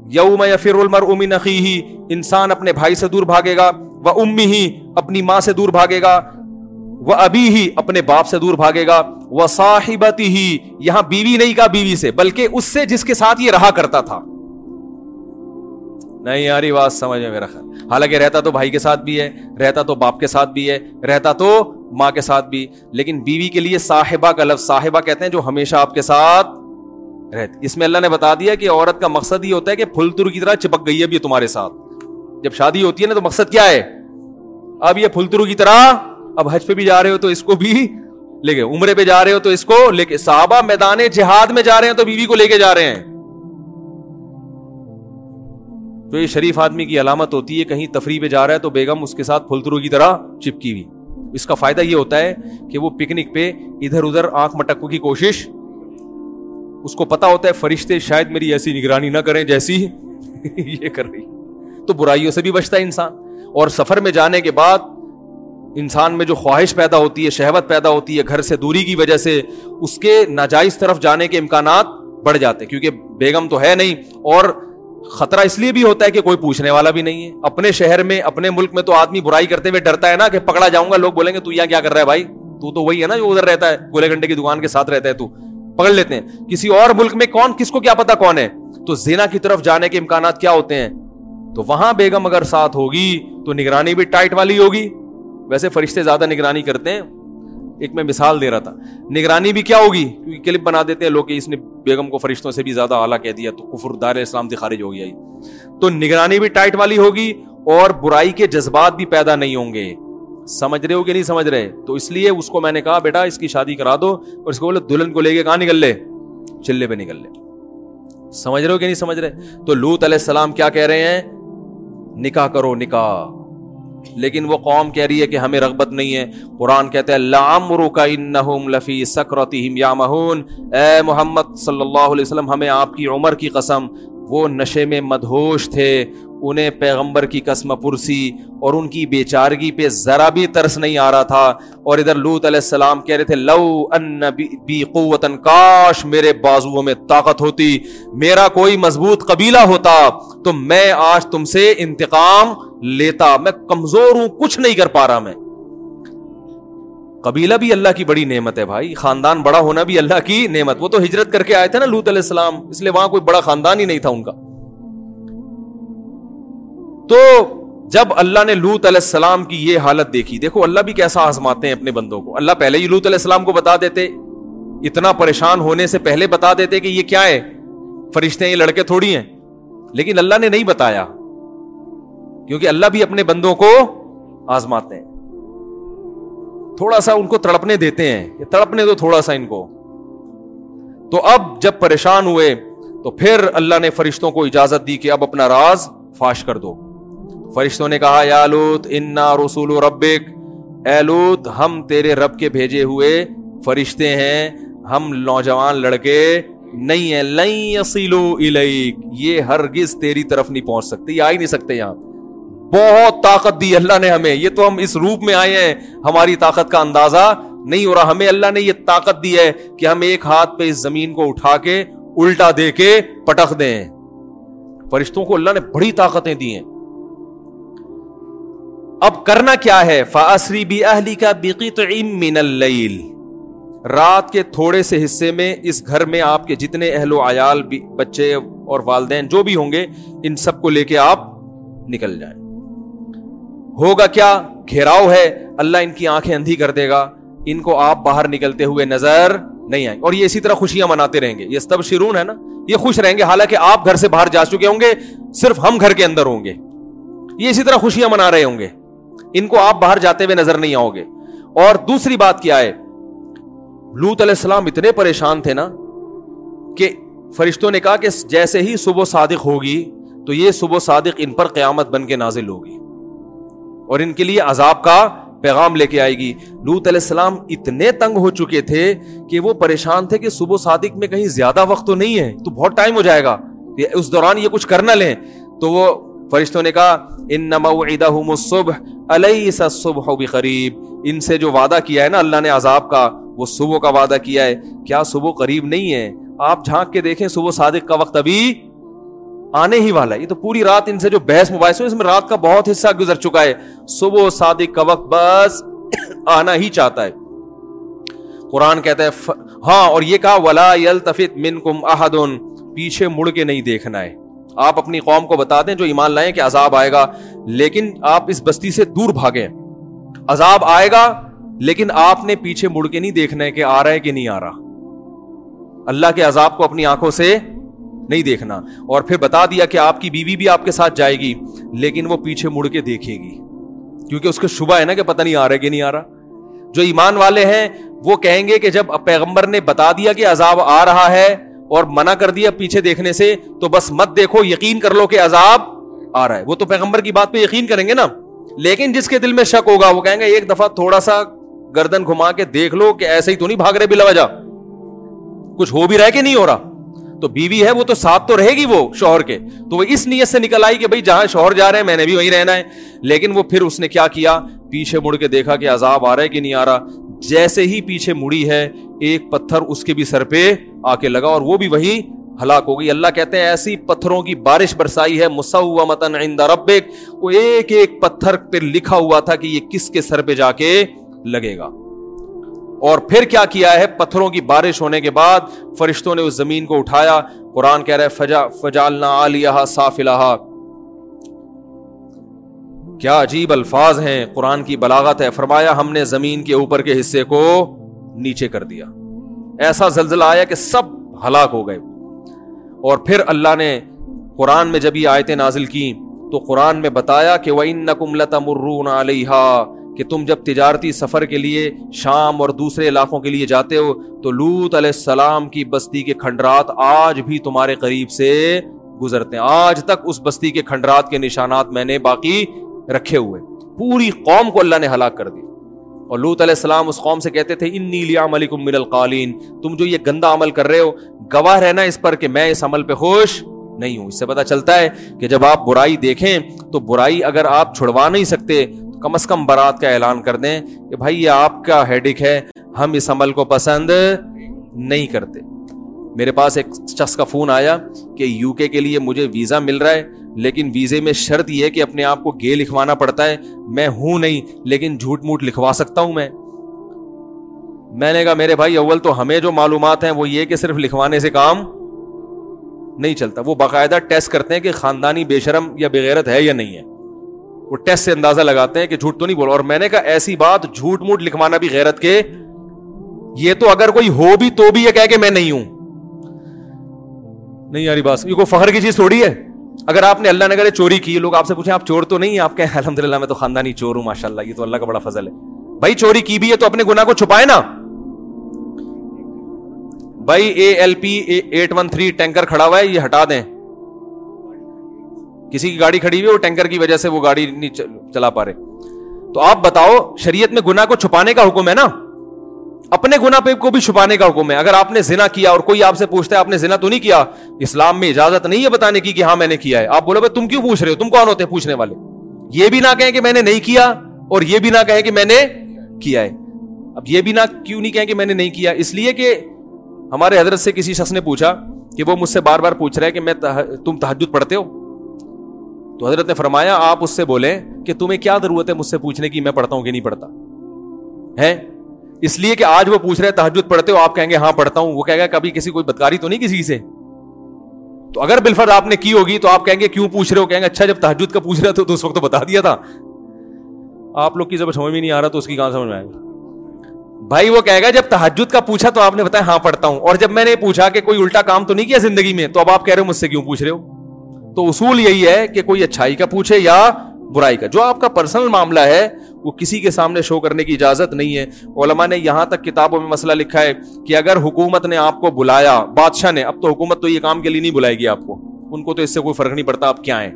یوم یا فر المر امین ہی انسان اپنے بھائی سے دور بھاگے گا وہ امی ہی اپنی ماں سے دور بھاگے گا وہ ابھی ہی اپنے باپ سے دور بھاگے گا وہ صاحبتی ہی، یہاں بیوی نہیں کہا بیوی سے، بلکہ اس سے جس کے ساتھ یہ رہا کرتا تھا۔ نہیں یاری، بات سمجھ میں میرا خیال۔ حالانکہ رہتا تو بھائی کے ساتھ بھی ہے، رہتا تو باپ کے ساتھ بھی ہے، رہتا تو ماں کے ساتھ بھی۔ لیکن بیوی کے لیے صاحبہ کا لفظ، صاحبہ کہتے ہیں جو ہمیشہ آپ کے ساتھ رہتی اس میں اللہ نے بتا دیا کہ عورت کا مقصد یہ ہوتا ہے کہ پھل تر کی طرح چپک گئی ہے بھی تمہارے ساتھ۔ جب شادی ہوتی ہے نا تو مقصد کیا ہے؟ اب یہ پھل ترو کی طرح اب حج پہ بھی جا رہے ہو تو اس کو بھی لے کے عمرے پہ جا رہے ہو تو اس کو لے کے، صحابہ میدان جہاد میں جا رہے ہیں تو بیوی کو لے کے جا رہے ہیں۔ تو یہ شریف آدمی کی علامت ہوتی ہے کہیں تفریح پہ جا رہا ہے تو بیگم اس کے ساتھ پھلترو کی طرح چپکی ہوئی۔ اس کا فائدہ یہ ہوتا ہے کہ وہ پکنک پہ ادھر ادھر آنکھ مٹکوں کی کوشش، اس کو پتا ہوتا ہے فرشتے شاید میری ایسی نگرانی نہ کریں جیسی <laughs> یہ کر رہی۔ تو برائیوں سے بھی بچتا ہے انسان۔ اور سفر میں جانے کے بعد انسان میں جو خواہش پیدا ہوتی ہے، شہوت پیدا ہوتی ہے، گھر سے دوری کی وجہ سے اس کے ناجائز طرف جانے کے امکانات بڑھ جاتے کیونکہ بیگم تو ہے نہیں اور خطرہ اس لیے بھی ہوتا ہے کہ کوئی پوچھنے والا بھی نہیں ہے۔ اپنے شہر میں، اپنے ملک میں تو آدمی برائی کرتے ہوئے ڈرتا ہے نا کہ پکڑا جاؤں گا، لوگ بولیں گے، تو یہاں کیا کر رہا ہے بھائی؟ تو تو وہی ہے نا جو ادھر رہتا ہے، گولے گنڈے کی دکان کے ساتھ رہتا ہے، تو پکڑ لیتے ہیں۔ کسی اور ملک میں کون، کس کو کیا پتا کون ہے؟ تو زینا کی طرف جانے کے امکانات کیا ہوتے ہیں؟ تو وہاں بیگم اگر ساتھ ہوگی تو نگرانی بھی ٹائٹ والی ہوگی۔ ویسے فرشتے زیادہ نگرانی کرتے ہیں۔ ایک میں مثال دے رہا تھا۔ نگرانی بھی کیا ہوگی؟ کیونکہ کلپ بنا دیتے ہیں لوگ کہ اس نے بیگم کو فرشتوں سے بھی زیادہ اعلیٰ کہہ دیا تو کفر دار اسلام سے خارج ہو گیا تو نگرانی بھی ٹائٹ والی ہوگی اور برائی کے جذبات بھی پیدا نہیں ہوں گے۔ سمجھ رہے ہو کہ نہیں سمجھ رہے؟ تو اس لیے اس کو میں نے کہا، بیٹا، اس کی شادی کرا دو اور اس کو بولے دلہن کو لے کے کہاں نکل لے؟ چلے پہ نکل لے۔ سمجھ رہے ہو کہ نہیں سمجھ رہے؟ تو لوت علیہ السلام کیا کہہ رہے ہیں؟ نکاح کرو، نکاح۔ لیکن وہ قوم کہہ رہی ہے کہ ہمیں رغبت نہیں ہے۔ قرآن کہتے ہیں لامرو انہم لفی سکرتہم یا مہون اے محمد صلی اللہ علیہ وسلم، ہمیں آپ کی عمر کی قسم، وہ نشے میں مدہوش تھے۔ انہیں پیغمبر کی قسم پرسی اور ان کی بیچارگی پہ ذرا بھی ترس نہیں آ رہا تھا۔ اور ادھر لوت علیہ السلام کہہ رہے تھے، لو ان بی قوتن، کاش میرے بازوؤں میں طاقت ہوتی، میرا کوئی مضبوط قبیلہ ہوتا، تو میں آج تم سے انتقام لیتا، میں کمزور ہوں، کچھ نہیں کر پا رہا میں۔ قبیلہ بھی اللہ کی بڑی نعمت ہے بھائی، خاندان بڑا ہونا بھی اللہ کی نعمت۔ وہ تو ہجرت کر کے آئے تھے نا لوت علیہ السلام، اس لیے وہاں کوئی بڑا خاندان ہی نہیں تھا ان کا۔ تو جب اللہ نے لوت علیہ السلام کی یہ حالت دیکھی، دیکھو اللہ بھی کیسا آزماتے ہیں اپنے بندوں کو۔ اللہ پہلے ہی لوت علیہ السلام کو بتا دیتے، اتنا پریشان ہونے سے پہلے بتا دیتے کہ یہ کیا ہے؟ فرشتے یہ لڑکے تھوڑی ہیں۔ لیکن اللہ نے نہیں بتایا، کیونکہ اللہ بھی اپنے بندوں کو آزماتے ہیں۔ تھوڑا سا ان کو تڑپنے دیتے ہیں تڑپنے دو تھوڑا سا ان کو۔ تو اب جب پریشان ہوئے، تو پھر اللہ نے فرشتوں کو اجازت دی کہ اب اپنا راز فاش کر دو۔ فرشتوں نے کہا، یا لوت، انا رسول ربک۔ اے لوت، ہم تیرے رب کے بھیجے ہوئے فرشتے ہیں۔ ہم نوجوان لڑکے نہیں ہیں۔ لئی اصیلو الیک۔ یہ ہرگز تیری طرف نہیں پہنچ سکتے، یہ آ ہی نہیں سکتے یہاں۔ بہت طاقت دی اللہ نے ہمیں۔ یہ تو ہم اس روپ میں آئے ہیں۔ ہماری طاقت کا اندازہ نہیں ہو رہا۔ ہمیں اللہ نے یہ طاقت دی ہے کہ ہم ایک ہاتھ پہ اس زمین کو اٹھا کے الٹا دے کے پٹخ دیں۔ فرشتوں کو اللہ نے بڑی طاقتیں دی ہیں۔ اب کرنا کیا ہے؟ فاسری بھی اہلی کا من اللیل رات کے تھوڑے سے حصے میں اس گھر میں آپ کے جتنے اہل و عیال بچے اور والدین جو بھی ہوں گے، ان سب کو لے کے آپ نکل جائیں۔ ہوگا کیا؟ گھیراؤ ہے۔ اللہ ان کی آنکھیں اندھی کر دے گا۔ ان کو آپ باہر نکلتے ہوئے نظر نہیں آئیں۔ گے اور یہ اسی طرح خوشیاں مناتے رہیں گے۔ یہ سب شرون ہے نا؟ یہ خوش رہیں گے۔ حالانکہ آپ گھر سے باہر جا چکے ہوں گے، صرف ہم گھر کے اندر ہوں گے۔ یہ اسی طرح خوشیاں منا رہے ہوں گے۔ ان کو آپ باہر جاتے ہوئے نظر نہیں آؤ گے۔ اور دوسری بات کیا ہے؟ لوت علیہ السلام اتنے پریشان تھے نا کہ فرشتوں نے کہا کہ جیسے ہی صبح صادق ہوگی تو یہ صبح صادق ان پر قیامت بن کے نازل ہوگی۔ اور ان کے لیے عذاب کا پیغام لے کے آئے گی۔ لوت علیہ السلام اتنے تنگ ہو چکے تھے کہ وہ پریشان تھے کہ صبح صادق میں کہیں زیادہ وقت تو نہیں ہے، تو بہت ٹائم ہو جائے گا۔ اس دوران یہ کچھ کر نہ لیں۔ تو وہ فرشتوں نے کہا، ان نما صبح علیہ صبح قریب ان سے جو وعدہ کیا ہے نا اللہ نے عذاب کا، وہ صبح کا وعدہ کیا ہے۔ کیا صبح قریب نہیں ہے؟ آپ جھانک کے دیکھیں، صبح صادق کا وقت ابھی آنے ہی والا ہے۔ یہ تو پوری رات ان سے جو بحث مباحث ہو اس میں رات کا بہت حصہ گزر چکا ہے۔ صبح صادق کا وقت بس <coughs> آنا ہی چاہتا ہے۔ قرآن کہتا ہے ہاں اور یہ کہا، ولا یلتفت منکم احد پیچھے مڑ کے نہیں دیکھنا ہے۔ آپ اپنی قوم کو بتا دیں جو ایمان لائیں کہ عذاب آئے گا، لیکن آپ اس بستی سے دور بھاگیں۔ عذاب آئے گا، لیکن آپ نے پیچھے مڑ کے نہیں دیکھنا ہے کہ آ رہا ہے کہ نہیں آ رہا۔ اللہ کے عذاب کو اپنی آنکھوں سے نہیں دیکھنا۔ اور پھر بتا دیا کہ آپ کی بیوی بھی آپ کے ساتھ جائے گی، لیکن وہ پیچھے مڑ کے دیکھے گی۔ کیونکہ اس کو شبہ ہے نا کہ پتہ نہیں آ رہا ہے کہ نہیں آ رہا۔ جو ایمان والے ہیں، وہ کہیں گے کہ جب پیغمبر نے بتا دیا کہ عذاب آ رہا ہے اور منع کر دیا پیچھے دیکھنے سے، تو بس مت دیکھو، یقین کر لو کہ عذاب آ رہا ہے۔ وہ تو پیغمبر کی بات پہ یقین کریں گے نا۔ لیکن جس کے دل میں شک ہوگا، وہ کہیں گے ایک دفعہ تھوڑا سا گردن گھما کے دیکھ لو کہ ایسے ہی تو نہیں بھاگ رہے، بلا وجہ۔ کچھ ہو بھی رہا کہ نہیں ہو رہا؟ تو بیوی ہے، وہ تو ساتھ تو رہے گی وہ شوہر کے۔ تو وہ اس نیت سے نکل آئی کہ بھائی جہاں شوہر جا رہے ہیں، میں نے بھی وہیں رہنا ہے۔ لیکن وہ پھر اس نے کیا کیا؟ پیچھے مڑ کے دیکھا کہ عذاب آ رہا ہے کہ نہیں آ رہا۔ جیسے ہی پیچھے مڑی ہے، ایک پتھر اس کے بھی سر پہ آ کے لگا اور وہ بھی وہی ہلاک ہو گئی۔ اللہ کہتے ہیں، ایسی پتھروں کی بارش برسائی ہے مسا متن عند ربک۔ وہ ایک ایک پتھر پہ لکھا ہوا تھا کہ یہ کس کے سر پہ جا کے لگے گا۔ اور پھر کیا کیا ہے؟ پتھروں کی بارش ہونے کے بعد فرشتوں نے اس زمین کو اٹھایا۔ قرآن کہہ رہے فجا فجالنا علیہ صاف کیا عجیب الفاظ ہیں، قرآن کی بلاغت ہے۔ فرمایا، ہم نے زمین کے اوپر کے حصے کو نیچے کر دیا۔ ایسا زلزلہ آیا کہ سب ہلاک ہو گئے۔ اور پھر اللہ نے قرآن میں جب یہ آیتیں نازل کی تو قرآن میں بتایا کہ وہ ان نقم لتمرون علیہ کہ تم جب تجارتی سفر کے لیے شام اور دوسرے علاقوں کے لیے جاتے ہو، تو لوت علیہ السلام کی بستی کے کھنڈرات آج بھی تمہارے قریب سے گزرتے ہیں۔ آج تک اس بستی کے کھنڈرات کے نشانات میں نے باقی رکھے ہوئے۔ پوری قوم کو اللہ نے ہلاک کر دی اور لوت علیہ السلام اس قوم سے کہتے تھے ان نیلیا ملکم من القالین۔ تم جو یہ گندا عمل کر رہے ہو، گواہ رہنا اس پر کہ میں اس عمل پہ خوش نہیں ہوں۔ اس سے پتا چلتا ہے کہ جب آپ برائی دیکھیں، تو برائی اگر آپ چھڑوا نہیں سکتے، تو کم از کم برات کا اعلان کر دیں کہ بھائی، یہ آپ کا ہیڈک ہے، ہم اس عمل کو پسند نہیں کرتے۔ میرے پاس ایک شخص کا فون آیا کہ یو کے کے لیے مجھے ویزا مل رہا ہے۔ لیکن ویزے میں شرط یہ کہ اپنے آپ کو گے لکھوانا پڑتا ہے۔ میں ہوں نہیں، لیکن جھوٹ موٹ لکھوا سکتا ہوں میں۔ میں نے کہا، میرے بھائی، اول تو ہمیں جو معلومات ہیں وہ یہ کہ صرف لکھوانے سے کام نہیں چلتا۔ وہ باقاعدہ ٹیسٹ کرتے ہیں کہ خاندانی بے شرم یا بغیرت ہے یا نہیں ہے۔ وہ ٹیسٹ سے اندازہ لگاتے ہیں کہ جھوٹ تو نہیں بولا اور میں نے کہا، ایسی بات جھوٹ موٹ لکھوانا بھی غیرت کے۔ یہ تو اگر کوئی ہو بھی تو بھی یہ کہہ کہ میں نہیں ہوں۔ نہیں یاری بات، یہ کوئی فخر کی چیز تھوڑی ہے؟ اگر آپ نے اللہ نے کرے چوری کی، لوگ آپ سے پوچھیں، آپ چور تو نہیں آپ کہیں الحمد للہ میں تو خاندانی چور ہوں ماشاء اللہ یہ تو اللہ کا بڑا فضل ہے۔ بھائی، چوری کی بھی ہے تو اپنے گنا کو چھپائے نا۔ بھائی، A L P eight one three, tanker کھڑا ہوا ہے، یہ ہٹا دیں۔ کسی کی گاڑی کھڑی ہوئی وہ ٹینکر کی وجہ سے وہ گاڑی نہیں چلا پا رہے۔ تو آپ بتاؤ، شریعت میں گنا کو چھپانے کا حکم ہے نا؟ اپنے گنا پہ کو بھی چھپانے کا حکم ہے۔ اگر آپ نے زنا کیا اور کوئی آپ سے پوچھتا ہے آپ نے زنا تو نہیں کیا، اسلام میں اجازت نہیں ہے بتانے کی کہ ہاں میں نے کیا ہے۔ آپ بولو بھائی تم کیوں پوچھ رہے ہو؟ تم کون ہوتے ہیں پوچھنے والے؟ یہ بھی نہ کہیں کہ میں نے نہیں کیا اور یہ بھی نہ کہیں کہ میں نے کیا ہے۔ اب یہ بھی نہ کیوں نہیں کہیں کہ میں نے نہیں کیا؟ اس لیے کہ ہمارے حضرت سے کسی شخص نے پوچھا کہ وہ مجھ سے بار بار پوچھ رہے کہ میں تم تحجد پڑھتے ہو؟ تو حضرت نے فرمایا، آپ اس سے بولیں کہ تمہیں کیا ضرورت ہے مجھ سے پوچھنے کی؟ میں پڑھتا ہوں کہ نہیں پڑھتا۔ ہے اس لیے کہ آج وہ پوچھ رہے تحجد پڑھتے ہو، آپ کہیں گے ہاں پڑھتا ہوں۔ وہ کہے گا، کبھی کسی کوئی بدکاری تو نہیں کسی سے؟ تو اگر بالفر آپ نے کی ہوگی تو آپ کہیں گے، کیوں پوچھ رہے ہو؟ کہیں گے اچھا جب تحجد کا پوچھ رہے تھے تو اس وقت تو بتا دیا تھا۔ آپ لوگ کی جب سمجھ میں نہیں آ رہا تو اس کی کہاں سمجھ میں آئے گا؟ بھائی، وہ کہے گا، جب تحجد کا پوچھا تو آپ نے بتایا ہاں پڑھتا ہوں۔ اور جب میں نے پوچھا کہ کوئی الٹا کام تو نہیں کیا زندگی میں، تو اب آپ کہہ رہے ہو، مجھ سے کیوں پوچھ رہے ہو؟ تو اصول یہی ہے کہ کوئی اچھائی کا پوچھے یا برائی کا۔ جو آپ کا پرسنل معاملہ ہے وہ کسی کے سامنے شو کرنے کی اجازت نہیں ہے۔ علماء نے یہاں تک کتابوں میں مسئلہ لکھا ہے کہ اگر حکومت نے آپ کو بلایا، بادشاہ نے، اب تو حکومت تو یہ کام کے لیے نہیں بلائے گی آپ کو۔ ان کو تو اس سے کوئی فرق نہیں پڑتا آپ کیا ہیں۔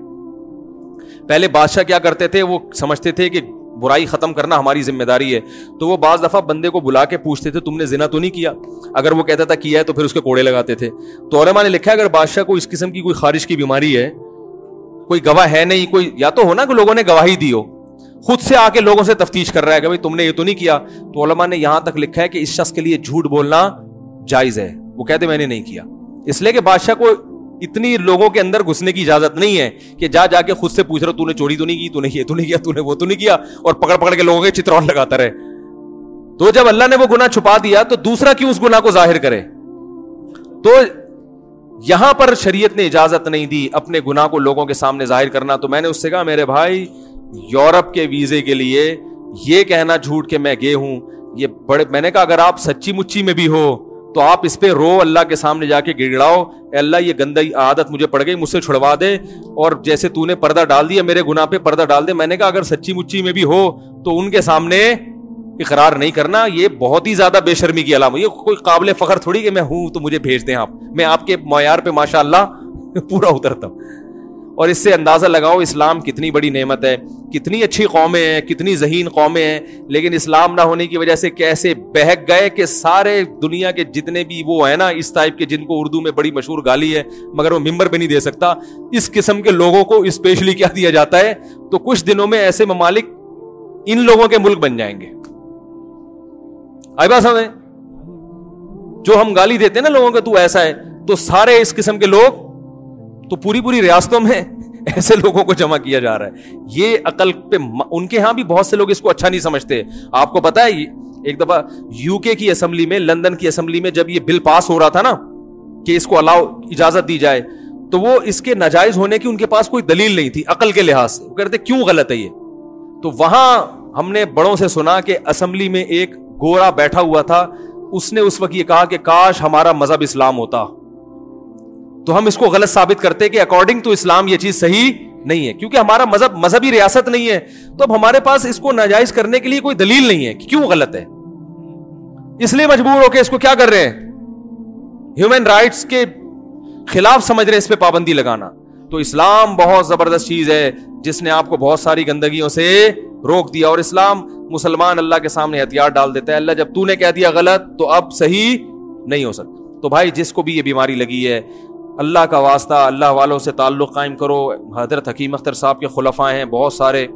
پہلے بادشاہ کیا کرتے تھے؟ وہ سمجھتے تھے کہ برائی ختم کرنا ہماری ذمہ داری ہے۔ تو وہ بعض دفعہ بندے کو بلا کے پوچھتے تھے، تم نے زنا تو نہیں کیا؟ اگر وہ کہتا تھا کیا ہے تو پھر اس کے کوڑے لگاتے تھے۔ تو علماء نے لکھا ہے، اگر بادشاہ کو اس قسم کی کوئی خارش کی بیماری ہے، کوئی گواہ ہے نہیں، کوئی یا تو ہونا کہ لوگوں نے گواہی دی ہو۔ خود سے آ کے لوگوں سے تفتیش کر رہا ہے کہ بھائی تم نے یہ تو نہیں کیا۔ تو علماء نے یہاں تک لکھا ہے کہ اس شخص کے لیے جھوٹ بولنا جائز ہے۔ وہ کہتے میں نے نہیں کیا۔ اس لیے کہ بادشاہ کو اتنی لوگوں کے اندر گھسنے کی اجازت نہیں ہے کہ جا جا کے خود سے پوچھ رہا تو نے چوری تو نہیں کی؟ تو نے یہ تو نہیں کیا؟ تو نے وہ تو نہیں کیا؟ اور پکڑ پکڑ کے لوگوں کے چترول لگاتا رہے۔ تو جب اللہ نے وہ گنا چھپا دیا، تو دوسرا کیوں اس گنا کو ظاہر کرے؟ تو یہاں پر شریعت نے اجازت نہیں دی اپنے گنا کو لوگوں کے سامنے ظاہر کرنا۔ تو میں نے اس سے کہا، میرے بھائی یورپ کے ویزے کے لیے یہ کہنا جھوٹ کہ میں گئے ہوں، یہ بڑے، میں نے کہا اگر آپ سچی مچی میں بھی ہو تو آپ اس پہ رو، اللہ کے سامنے جا کے گڑگڑاؤ۔ اے اللہ، یہ گندی عادت مجھے پڑ گئی، مجھ سے چھڑوا دے۔ اور جیسے تو نے پردہ ڈال دیا، میرے گناہ پہ پردہ ڈال دے۔ میں نے کہا اگر سچی مچی میں بھی ہو تو ان کے سامنے اقرار نہیں کرنا۔ یہ بہت ہی زیادہ بے شرمی کی علامت یہ کوئی قابل فخر تھوڑی کہ میں ہوں تو مجھے بھیج دیں آپ۔ میں آپ کے معیار پہ ماشاء اللہ پورا اترتا ہوں۔ اور اس سے اندازہ لگاؤ اسلام کتنی بڑی نعمت ہے، کتنی اچھی قومیں ہیں، کتنی ذہین قومیں ہیں، لیکن اسلام نہ ہونے کی وجہ سے کیسے بہک گئے کہ سارے دنیا کے جتنے بھی وہ ہیں نا اس ٹائپ کے جن کو اردو میں بڑی مشہور گالی ہے، مگر وہ ممبر پہ نہیں دے سکتا۔ اس قسم کے لوگوں کو اسپیشلی کیا دیا جاتا ہے؟ تو کچھ دنوں میں ایسے ممالک ان لوگوں کے ملک بن جائیں گے۔ آئی بات سمجھ جو ہم گالی دیتے ہیں نا لوگوں کا تو ایسا ہے۔ تو سارے اس قسم کے لوگ تو پوری پوری ریاستوں میں ایسے لوگوں کو جمع کیا جا رہا ہے۔ یہ عقل پہ ان کے ہاں بھی بہت سے لوگ اس کو اچھا نہیں سمجھتے۔ آپ کو پتا ہے ایک دفعہ یو کے کی اسمبلی میں، لندن کی اسمبلی میں جب یہ بل پاس ہو رہا تھا نا کہ اس کو الاؤ اجازت دی جائے، تو وہ اس کے ناجائز ہونے کی ان کے پاس کوئی دلیل نہیں تھی، عقل کے لحاظ سے۔ وہ کہتے کیوں غلط ہے یہ؟ تو وہاں ہم نے بڑوں سے سنا کہ اسمبلی میں ایک گورا بیٹھا ہوا تھا۔ اس نے اس وقت یہ کہا کہ کاش ہمارا مذہب اسلام ہوتا۔ تو ہم اس کو غلط ثابت کرتے کہ اکارڈنگ ٹو اسلام یہ چیز صحیح نہیں ہے، کیونکہ ہمارا مذہب، مذہبی ریاست نہیں ہے۔ تو اب ہمارے پاس اس کو ناجائز کرنے کے لیے کوئی دلیل نہیں ہے کہ کیوں غلط ہے۔ اس لیے مجبور ہو کے اس کو کیا کر رہے ہیں؟ ہیومن رائٹس کے خلاف سمجھ رہے ہیں اس پہ پابندی لگانا۔ تو اسلام بہت زبردست چیز ہے، جس نے آپ کو بہت ساری گندگیوں سے روک دیا۔ اور اسلام مسلمان اللہ کے سامنے ہتھیار ڈال دیتا ہے۔ اللہ، جب تو نے کہہ دیا غلط تو اب صحیح نہیں ہو سکتا۔ تو بھائی، جس کو بھی یہ بیماری لگی ہے اللہ کا واسطہ، اللہ والوں سے تعلق قائم کرو۔ حضرت حکیم اختر صاحب کے خلفاء ہیں، بہت سارے۔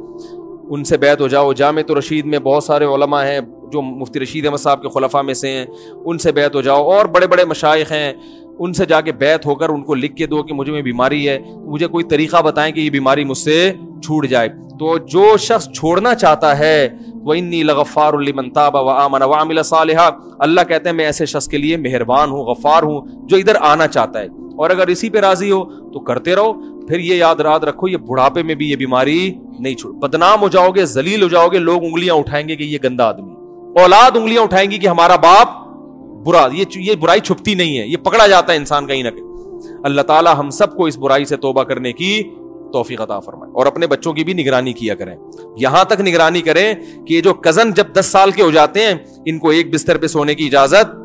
ان سے بیت ہو جاؤ۔ جامع رشید میں بہت سارے علماء ہیں، جو مفتی رشید احمد صاحب کے خلفاء میں سے ہیں۔ ان سے بیت ہو جاؤ۔ اور بڑے بڑے مشائق ہیں۔ ان سے جا کے بیت ہو کر ان کو لکھ کے دو کہ مجھے میں بیماری ہے۔ مجھے کوئی طریقہ بتائیں کہ یہ بیماری مجھ سے چھوٹ جائے۔ تو جو شخص چھوڑنا چاہتا ہے وہ انی لغفار المنتاب و آمن و صالحہ اللہ کہتے ہیں، میں ایسے شخص کے لیے مہربان ہوں، غفار ہوں، جو ادھر آنا چاہتا ہے۔ اور اگر اسی پہ راضی ہو تو کرتے رہو۔ پھر یہ یاد رات رکھو، یہ بڑھاپے میں بھی یہ بیماری نہیں چھوڑ۔ بدنام ہو جاؤ گے زلیل ہو جاؤ گے، لوگ انگلیاں اٹھائیں گے کہ یہ گندا آدمی اولاد انگلیاں اٹھائیں گی کہ ہمارا باپ برا، یہ یہ برائی چھپتی نہیں ہے۔ یہ پکڑا جاتا ہے انسان کہیں نہ کہیں۔ اللہ تعالیٰ ہم سب کو اس برائی سے توبہ کرنے کی توفیق عطا فرمائے۔ اور اپنے بچوں کی بھی نگرانی کیا کریں۔ یہاں تک نگرانی کریں کہ یہ جو کزن جب دس سال کے ہو جاتے ہیں، ان کو ایک بستر پہ سونے کی اجازت؟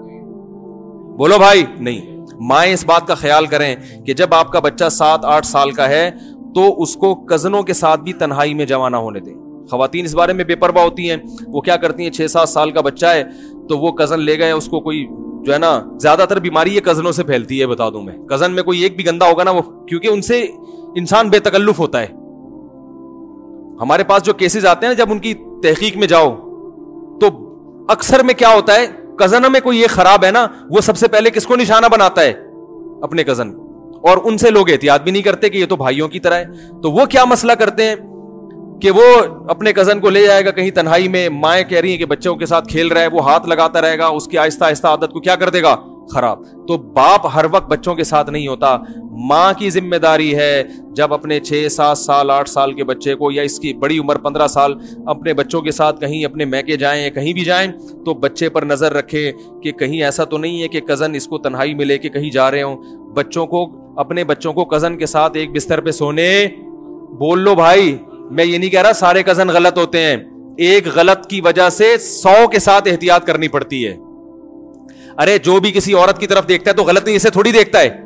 بولو بھائی، نہیں۔ مائیں اس بات کا خیال کریں کہ جب آپ کا بچہ سات آٹھ سال کا ہے تو اس کو کزنوں کے ساتھ بھی تنہائی میں جمع نہ ہونے دیں۔ خواتین اس بارے میں بے پرواہ ہوتی ہیں۔ وہ کیا کرتی ہیں؟ چھ سات سال کا بچہ ہے تو وہ کزن لے گئے، اس کو کوئی جو ہے نا، زیادہ تر بیماری یہ کزنوں سے پھیلتی ہے، بتا دوں میں۔ کزن میں کوئی ایک بھی گندا ہوگا نا، وہ کیونکہ ان سے انسان بے تکلف ہوتا ہے۔ ہمارے پاس جو کیسز آتے ہیں نا، جب ان کی تحقیق میں جاؤ تو اکثر میں کیا ہوتا ہے؟ کزن میں کوئی یہ خراب ہے نا، وہ سب سے پہلے کس کو نشانہ بناتا ہے؟ اپنے کزن۔ اور ان سے لوگ احتیاط بھی نہیں کرتے کہ یہ تو بھائیوں کی طرح ہے۔ تو وہ کیا مسئلہ کرتے ہیں؟ کہ وہ اپنے کزن کو لے جائے گا کہیں تنہائی میں، مائیں کہہ رہی ہیں کہ بچوں کے ساتھ کھیل رہا ہے، وہ ہاتھ لگاتا رہے گا، اس کی آہستہ آہستہ عادت کو کیا کر دے گا؟ خراب۔ تو باپ ہر وقت بچوں کے ساتھ نہیں ہوتا، ماں کی ذمہ داری ہے جب اپنے چھ، سات سال، آٹھ سال کے بچے کو یا اس کی بڑی عمر، پندرہ سال اپنے بچوں کے ساتھ کہیں اپنے میکے جائیں یا کہیں بھی جائیں، تو بچے پر نظر رکھے کہ کہیں ایسا تو نہیں ہے کہ کزن اس کو تنہائی میں لے کے کہیں جا رہے ہوں۔ بچوں کو، اپنے بچوں کو کزن کے ساتھ ایک بستر پہ سونے، بول لو بھائی، میں یہ نہیں کہہ رہا سارے کزن غلط ہوتے ہیں، ایک غلط کی وجہ سے سو کے ساتھ احتیاط کرنی پڑتی ہے۔ ارے، جو بھی کسی عورت کی طرف دیکھتا ہے تو غلط نہیں، اسے تھوڑی دیکھتا ہے۔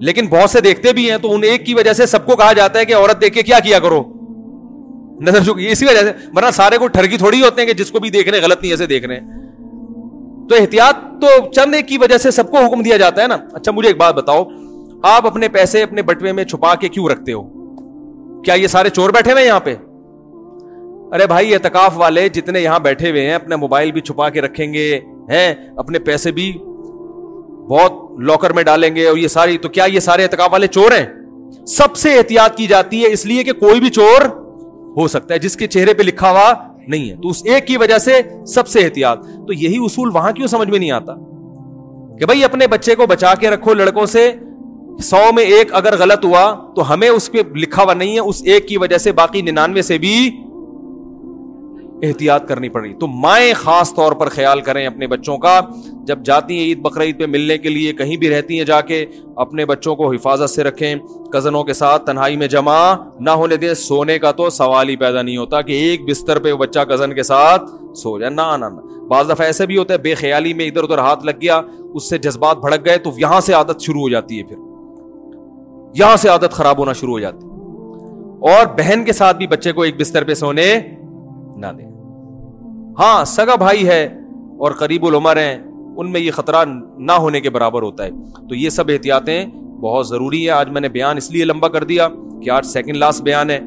لیکن بہت سے دیکھتے بھی ہیں تو ان ایک کی وجہ سے سب کو کہا جاتا ہے کہ عورت دیکھ کے کیا کیا کرو۔ نظر چکی اسی وجہ سے، ورنہ سارے کو ٹھرکی تھوڑی ہوتے ہیں کہ جس کو بھی دیکھ رہے غلط نہیں ایسے دیکھ رہے تو احتیاط تو چند ایک کی وجہ سے سب کو حکم دیا جاتا ہے نا۔ اچھا مجھے ایک بات بتاؤ، آپ اپنے پیسے اپنے بٹوے میں چھپا کے کیوں رکھتے ہو؟ کیا یہ سارے چور بیٹھے ہوئے یہاں پہ؟ ارے بھائی اعتکاف والے جتنے یہاں بیٹھے ہوئے ہیں، اپنا موبائل بھی چھپا کے رکھیں گے۔ ہیں، اپنے پیسے بھی بہت لاکر میں ڈالیں گے اور یہ ساری، تو کیا یہ سارے اعتکاف والے چور ہیں؟ سب سے احتیاط کی جاتی ہے اس لیے کہ کوئی بھی چور ہو سکتا ہے، جس کے چہرے پہ لکھا ہوا نہیں ہے۔ تو اس ایک کی وجہ سے سب سے احتیاط۔ تو یہی اصول وہاں کیوں سمجھ میں نہیں آتا؟ کہ بھائی اپنے بچے کو بچا کے رکھو لڑکوں سے، سو میں ایک اگر غلط ہوا تو ہمیں اس پہ لکھا ہوا نہیں ہے، اس ایک کی وجہ سے باقی ننانوے سے بھی احتیاط کرنی پڑ رہی تو مائیں خاص طور پر خیال کریں اپنے بچوں کا۔ جب جاتی ہیں عید بقرعید پہ ملنے کے لیے، کہیں بھی رہتی ہیں جا کے، اپنے بچوں کو حفاظت سے رکھیں۔ کزنوں کے ساتھ تنہائی میں جمع نہ ہونے دیں۔ سونے کا تو سوال ہی پیدا نہیں ہوتا کہ ایک بستر پہ بچہ کزن کے ساتھ سو جائے۔ نہ نہ۔ بعض دفعہ ایسے بھی ہوتا ہے، بے خیالی میں ادھر ادھر ہاتھ لگ گیا، اس سے جذبات بھڑک گئے تو یہاں سے عادت شروع ہو جاتی ہے پھر۔ یہاں سے عادت خراب ہونا شروع ہو جاتی۔ اور بہن کے ساتھ بھی بچے کو ایک بستر پہ سونے نہ دیں۔ ہاں سگا بھائی ہے اور قریب العمر ہیں، ان میں یہ خطرہ نہ ہونے کے برابر ہوتا ہے۔ تو یہ سب احتیاطیں بہت ضروری ہے آج میں نے بیان اس لیے لمبا کر دیا کہ آج سیکنڈ لاسٹ بیان ہے۔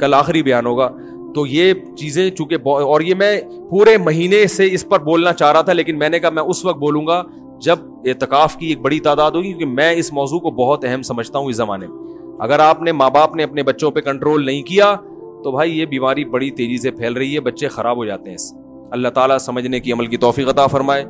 کل آخری بیان ہوگا۔ تو یہ چیزیں چونکہ اور یہ میں پورے مہینے سے اس پر بولنا چاہ رہا تھا، لیکن میں نے کہا میں اس وقت بولوں گا جب اعتکاف کی ایک بڑی تعداد ہوگی، کیونکہ میں اس موضوع کو بہت اہم سمجھتا ہوں اس زمانے میں۔ اگر آپ نے ماں باپ نے اپنے بچوں پہ کنٹرول نہیں کیا تو بھائی یہ بیماری بڑی تیزی سے پھیل رہی ہے، بچے خراب ہو جاتے ہیں اس اللہ تعالیٰ سمجھنے کی عمل کی توفیق عطا فرمائے۔